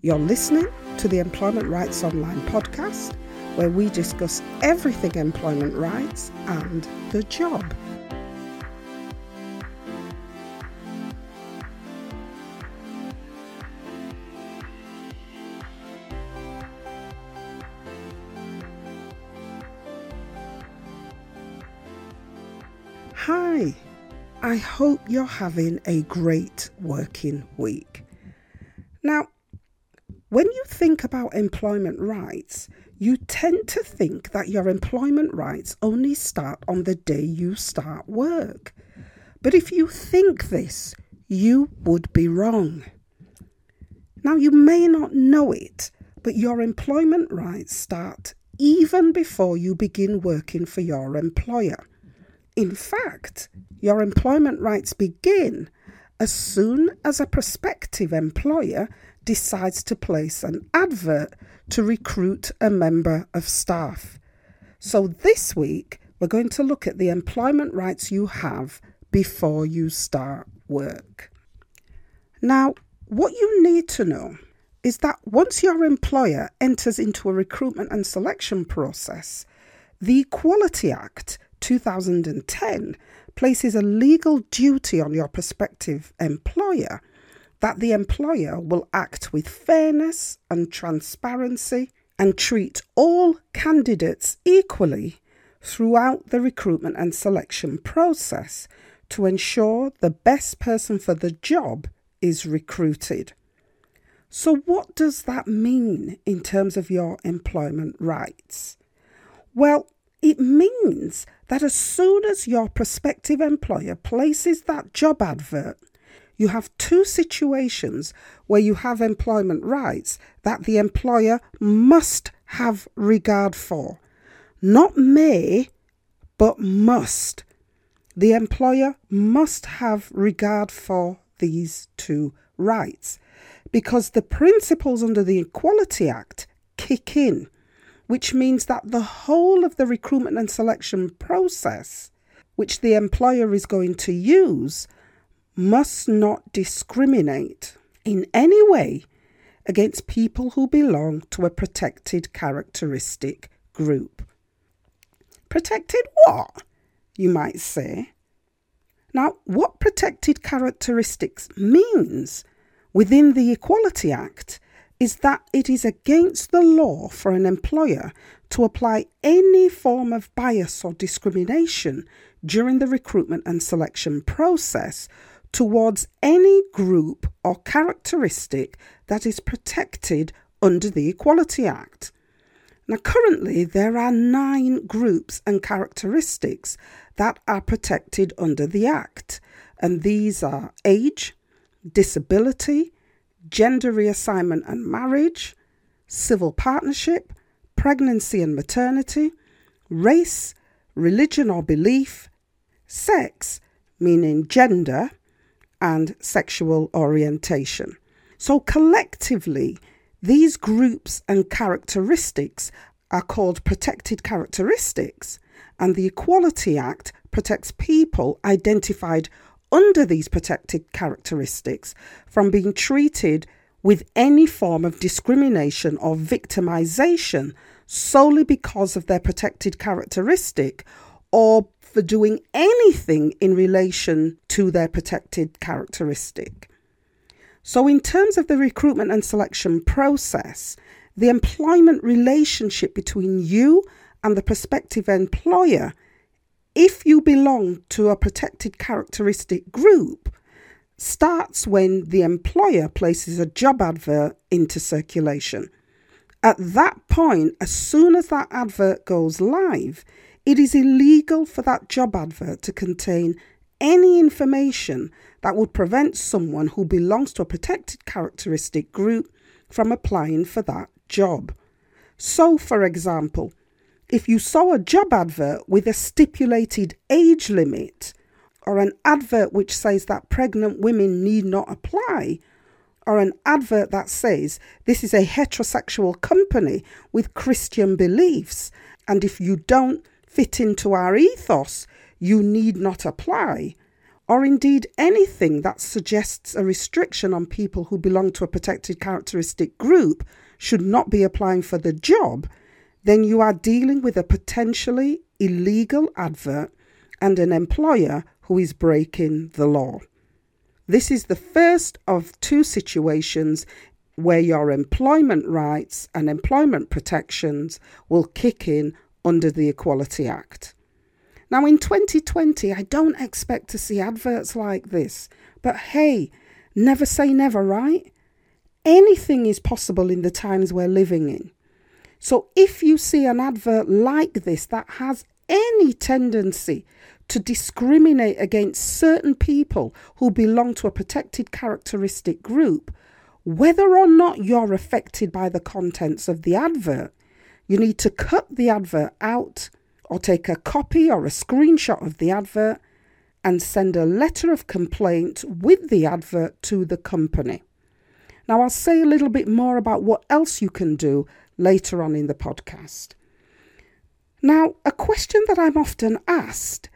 You're listening to the Employment Rights Online podcast, where we discuss everything employment rights and the job. Hi, I hope you're having a great working week. Now, when you think about employment rights, you tend to think that your employment rights only start on the day you start work. But if you think this, you would be wrong. Now, you may not know it, but your employment rights start even before you begin working for your employer. In fact, your employment rights begin as soon as a prospective employer decides to place an advert to recruit a member of staff. So this week, we're going to look at the employment rights you have before you start work. Now, what you need to know is that once your employer enters into a recruitment and selection process, the Equality Act 2010 places a legal duty on your prospective employer that the employer will act with fairness and transparency and treat all candidates equally throughout the recruitment and selection process to ensure the best person for the job is recruited. So, what does that mean in terms of your employment rights? Well, it means that as soon as your prospective employer places that job advert you have two situations where you have employment rights that the employer must have regard for. Not may, but must. The employer must have regard for these two rights because the principles under the Equality Act kick in, which means that the whole of the recruitment and selection process, which the employer is going to use, must not discriminate in any way against people who belong to a protected characteristic group. Protected what? You might say. Now, what protected characteristics means within the Equality Act is that it is against the law for an employer to apply any form of bias or discrimination during the recruitment and selection process towards any group or characteristic that is protected under the Equality Act. Now, currently, there are nine groups and characteristics that are protected under the Act, and these are age, disability, gender reassignment and marriage, civil partnership, pregnancy and maternity, race, religion or belief, sex, meaning gender, and sexual orientation. So, collectively, these groups and characteristics are called protected characteristics, and the Equality Act protects people identified under these protected characteristics from being treated with any form of discrimination or victimization solely because of their protected characteristic or for doing anything in relation to their protected characteristic. So, in terms of the recruitment and selection process, the employment relationship between you and the prospective employer, if you belong to a protected characteristic group, starts when the employer places a job advert into circulation. At that point, as soon as that advert goes live, it is illegal for that job advert to contain any information that would prevent someone who belongs to a protected characteristic group from applying for that job. So, for example, if you saw a job advert with a stipulated age limit, or an advert which says that pregnant women need not apply, or an advert that says this is a heterosexual company with Christian beliefs, and if you don't fit into our ethos, you need not apply. or indeed anything that suggests a restriction on people who belong to a protected characteristic group should not be applying for the job, then you are dealing with a potentially illegal advert and an employer who is breaking the law. This is the first of two situations where your employment rights and employment protections will kick in under the Equality Act. Now, in 2020, I don't expect to see adverts like this, but hey, never say never, right? Anything is possible in the times we're living in. So, if you see an advert like this that has any tendency to discriminate against certain people who belong to a protected characteristic group, whether or not you're affected by the contents of the advert, you need to cut the advert out or take a copy or a screenshot of the advert and send a letter of complaint with the advert to the company. Now, I'll say a little bit more about what else you can do later on in the podcast. Now, a question that I'm often asked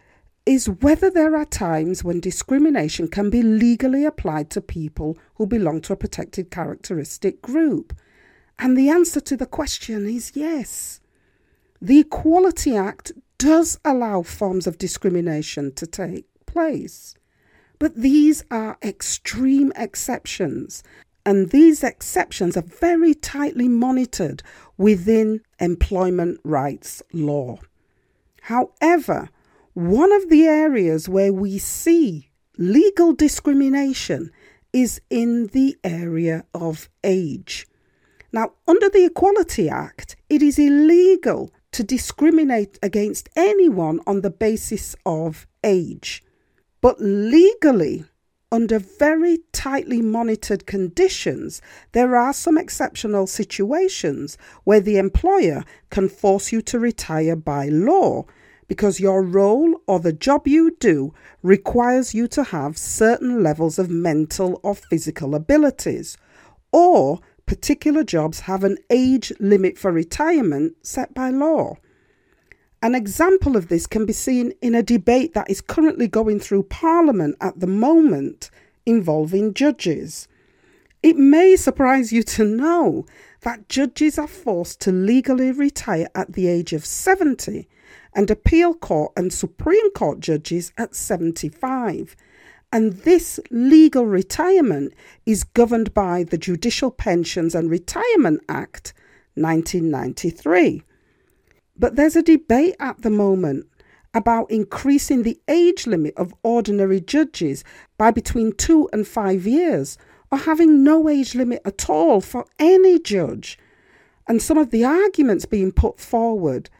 is whether there are times when discrimination can be legally applied to people who belong to a protected characteristic group. And the answer to the question is yes. The Equality Act does allow forms of discrimination to take place. But these are extreme exceptions, and these exceptions are very tightly monitored within employment rights law. However, one of the areas where we see legal discrimination is in the area of age. Now, under the Equality Act, it is illegal to discriminate against anyone on the basis of age. But legally, under very tightly monitored conditions, there are some exceptional situations where the employer can force you to retire by law because your role or the job you do requires you to have certain levels of mental or physical abilities, or particular jobs have an age limit for retirement set by law. An example of this can be seen in a debate that is currently going through Parliament at the moment involving judges. It may surprise you to know that judges are forced to legally retire at the age of 70 and appeal court and Supreme Court judges at 75 and this legal retirement is governed by the Judicial Pensions and Retirement Act 1993. But there's a debate at the moment about increasing the age limit of ordinary judges by between two and five years, or having no age limit at all for any judge. And some of the arguments being put forward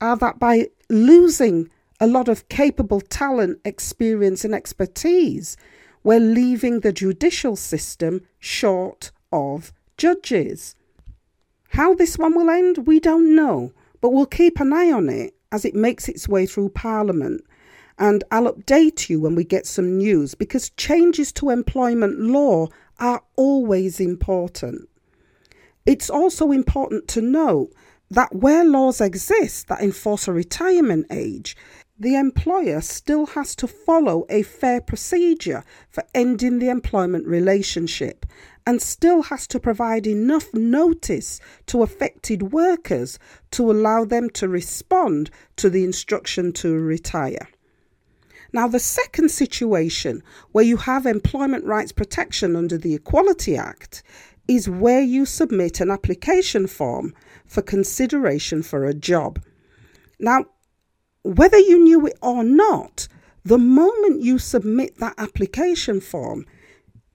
are that by losing a lot of capable talent, experience, and expertise. We're leaving the judicial system short of judges. How this one will end, we don't know, but we'll keep an eye on it as it makes its way through Parliament. And I'll update you when we get some news because changes to employment law are always important. It's also important to note that where laws exist that enforce a retirement age, the employer still has to follow a fair procedure for ending the employment relationship and still has to provide enough notice to affected workers to allow them to respond to the instruction to retire. Now, the second situation where you have employment rights protection under the Equality Act is where you submit an application form for consideration for a job. Now, whether you knew it or not, the moment you submit that application form,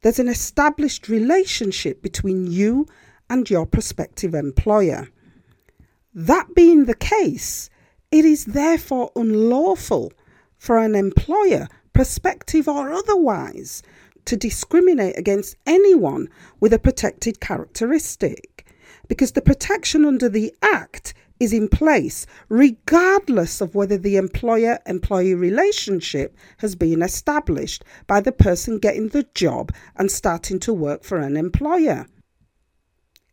there's an established relationship between you and your prospective employer. That being the case, it is therefore unlawful for an employer, prospective or otherwise, to discriminate against anyone with a protected characteristic because the protection under the Act is in place regardless of whether the employer employee relationship has been established by the person getting the job and starting to work for an employer.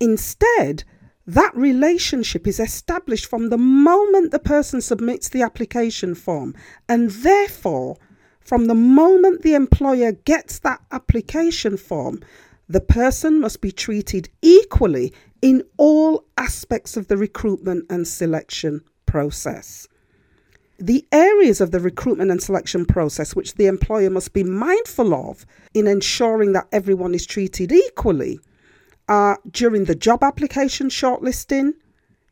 Instead, that relationship is established from the moment the person submits the application form, and therefore, From the moment the employer gets that application form, the person must be treated equally in all aspects of the recruitment and selection process. The areas of the recruitment and selection process which the employer must be mindful of in ensuring that everyone is treated equally are during the job application shortlisting,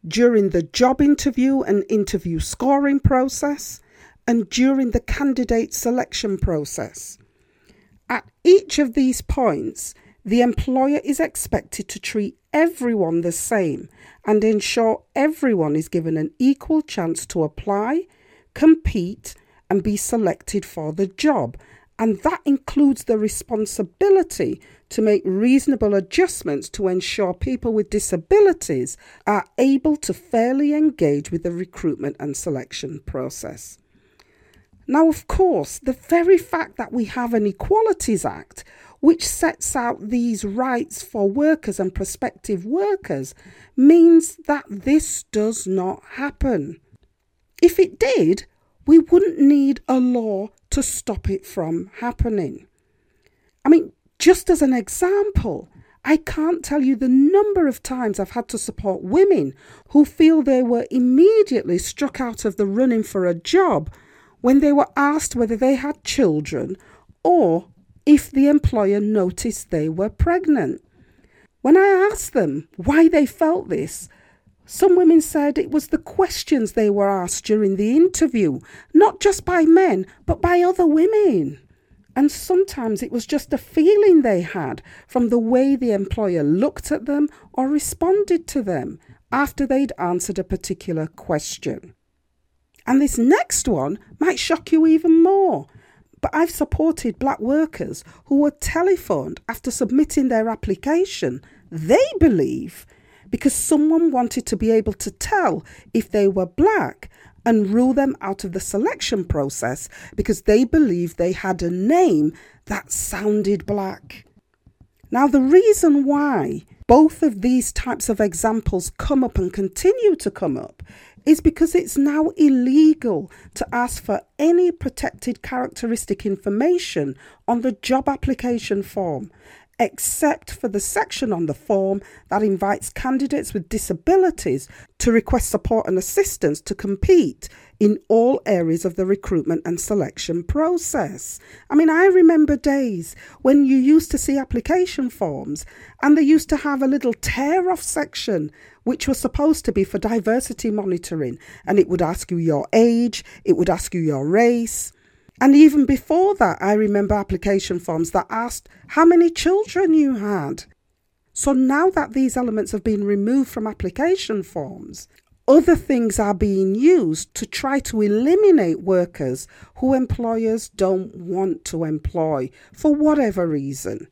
during the job interview and interview scoring process, and during the candidate selection process. At each of these points, the employer is expected to treat everyone the same and ensure everyone is given an equal chance to apply, compete, and be selected for the job. And that includes the responsibility to make reasonable adjustments to ensure people with disabilities are able to fairly engage with the recruitment and selection process. Now, of course, the very fact that we have an Equalities Act which sets out these rights for workers and prospective workers means that this does not happen. If it did, we wouldn't need a law to stop it from happening. I mean, just as an example, I can't tell you the number of times I've had to support women who feel they were immediately struck out of the running for a job when they were asked whether they had children or if the employer noticed they were pregnant. When I asked them why they felt this, some women said it was the questions they were asked during the interview, not just by men, but by other women. And sometimes it was just a feeling they had from the way the employer looked at them or responded to them after they'd answered a particular question. And this next one might shock you even more. But I've supported black workers who were telephoned after submitting their application. They believe because someone wanted to be able to tell if they were black and rule them out of the selection process because they believed they had a name that sounded black. Now, the reason why both of these types of examples come up and continue to come up is because it's now illegal to ask for any protected characteristic information on the job application form, except for the section on the form that invites candidates with disabilities to request support and assistance to compete in all areas of the recruitment and selection process. I mean, I remember days when you used to see application forms and they used to have a little tear off section which was supposed to be for diversity monitoring and it would ask you your age, it would ask you your race. And even before that, I remember application forms that asked how many children you had. So now that these elements have been removed from application forms, other things are being used to try to eliminate workers who employers don't want to employ for whatever reason.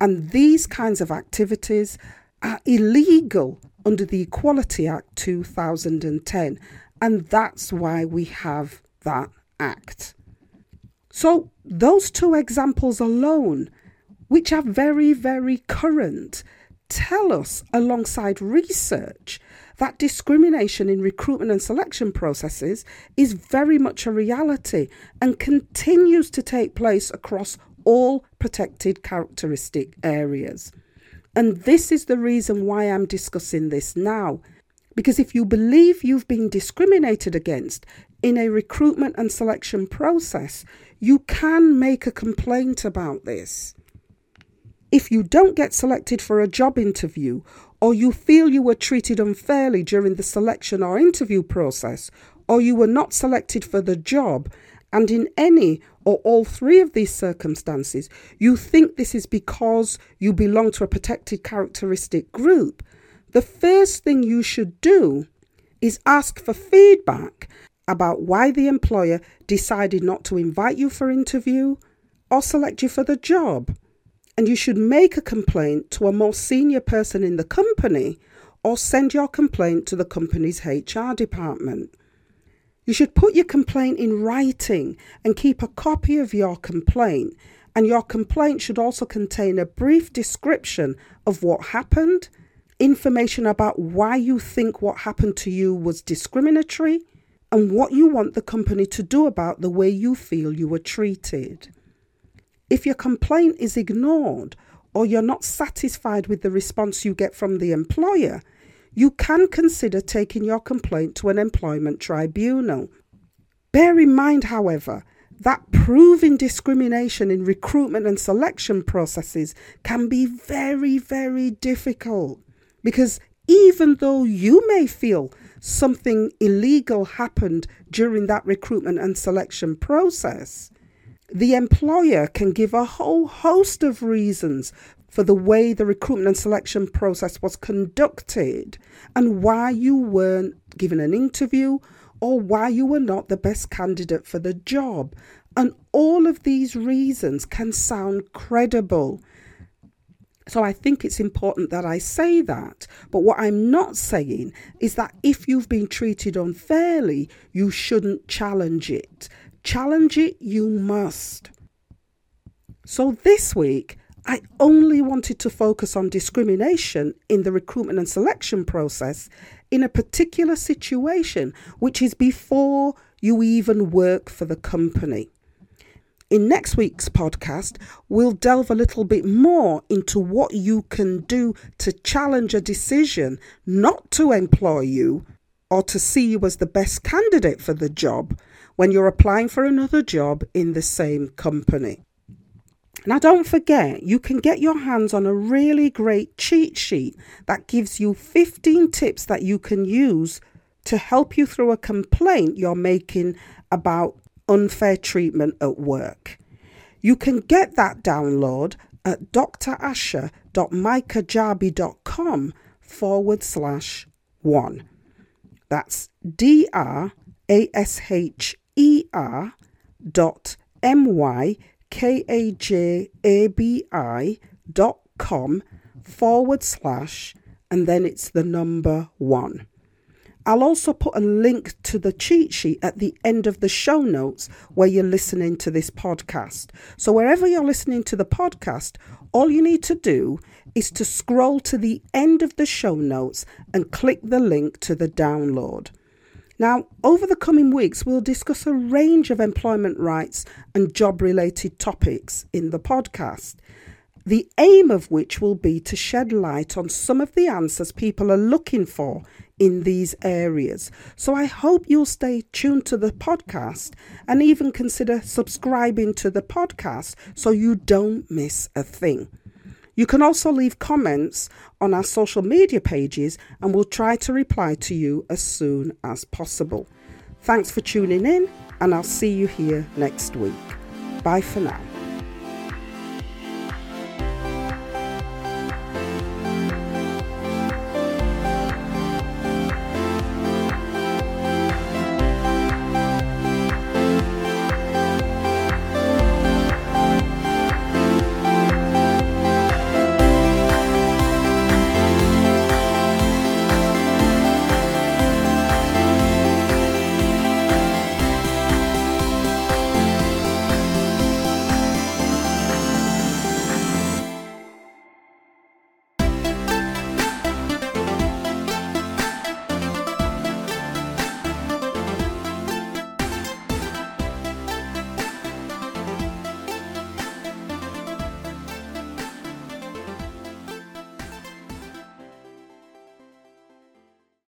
And these kinds of activities are illegal under the Equality Act 2010. And that's why we have that act. So, those two examples alone, which are very, very current, tell us, alongside research, that discrimination in recruitment and selection processes is very much a reality and continues to take place across all protected characteristic areas. And this is the reason why I'm discussing this now. Because if you believe you've been discriminated against in a recruitment and selection process, you can make a complaint about this. If you don't get selected for a job interview or you feel you were treated unfairly during the selection or interview process, or you were not selected for the job, and in any or all three of these circumstances, you think this is because you belong to a protected characteristic group, the first thing you should do is ask for feedback about why the employer decided not to invite you for interview or select you for the job and you should make a complaint to a more senior person in the company or send your complaint to the company's HR department. You should put your complaint in writing and keep a copy of your complaint. And your complaint should also contain a brief description of what happened, information about why you think what happened to you was discriminatory, and what you want the company to do about the way you feel you were treated. If your complaint is ignored or you're not satisfied with the response you get from the employer, you can consider taking your complaint to an employment tribunal. Bear in mind, however, that proving discrimination in recruitment and selection processes can be very, very difficult because even though you may feel something illegal happened during that recruitment and selection process, the employer can give a whole host of reasons for the way the recruitment and selection process was conducted and why you weren't given an interview or why you were not the best candidate for the job. And all of these reasons can sound credible. So I think it's important that I say that. But what I'm not saying is that if you've been treated unfairly, you shouldn't challenge it. Challenge it, you must. So this week, I only wanted to focus on discrimination in the recruitment and selection process in a particular situation, which is before you even work for the company. In next week's podcast, we'll delve a little bit more into what you can do to challenge a decision not to employ you or to see you as the best candidate for the job when you're applying for another job in the same company. Now, don't forget, you can get your hands on a really great cheat sheet that gives you 15 tips that you can use to help you through a complaint you're making about unfair treatment at work. You can get that download at drasher.mykajabi.com forward slash one. That's D R A S H E R dot M Y kajabi dot com forward slash and then it's the number one. I'll also put a link to the cheat sheet at the end of the show notes where you're listening to this podcast. So, wherever you're listening to the podcast, all you need to do is to scroll to the end of the show notes and click the link to the download. Now, over the coming weeks, we'll discuss a range of employment rights and job related topics in the podcast. The aim of which will be to shed light on some of the answers people are looking for in these areas. So I hope you'll stay tuned to the podcast and even consider subscribing to the podcast so you don't miss a thing. You can also leave comments on our social media pages and we'll try to reply to you as soon as possible. Thanks for tuning in, and I'll see you here next week. Bye for now.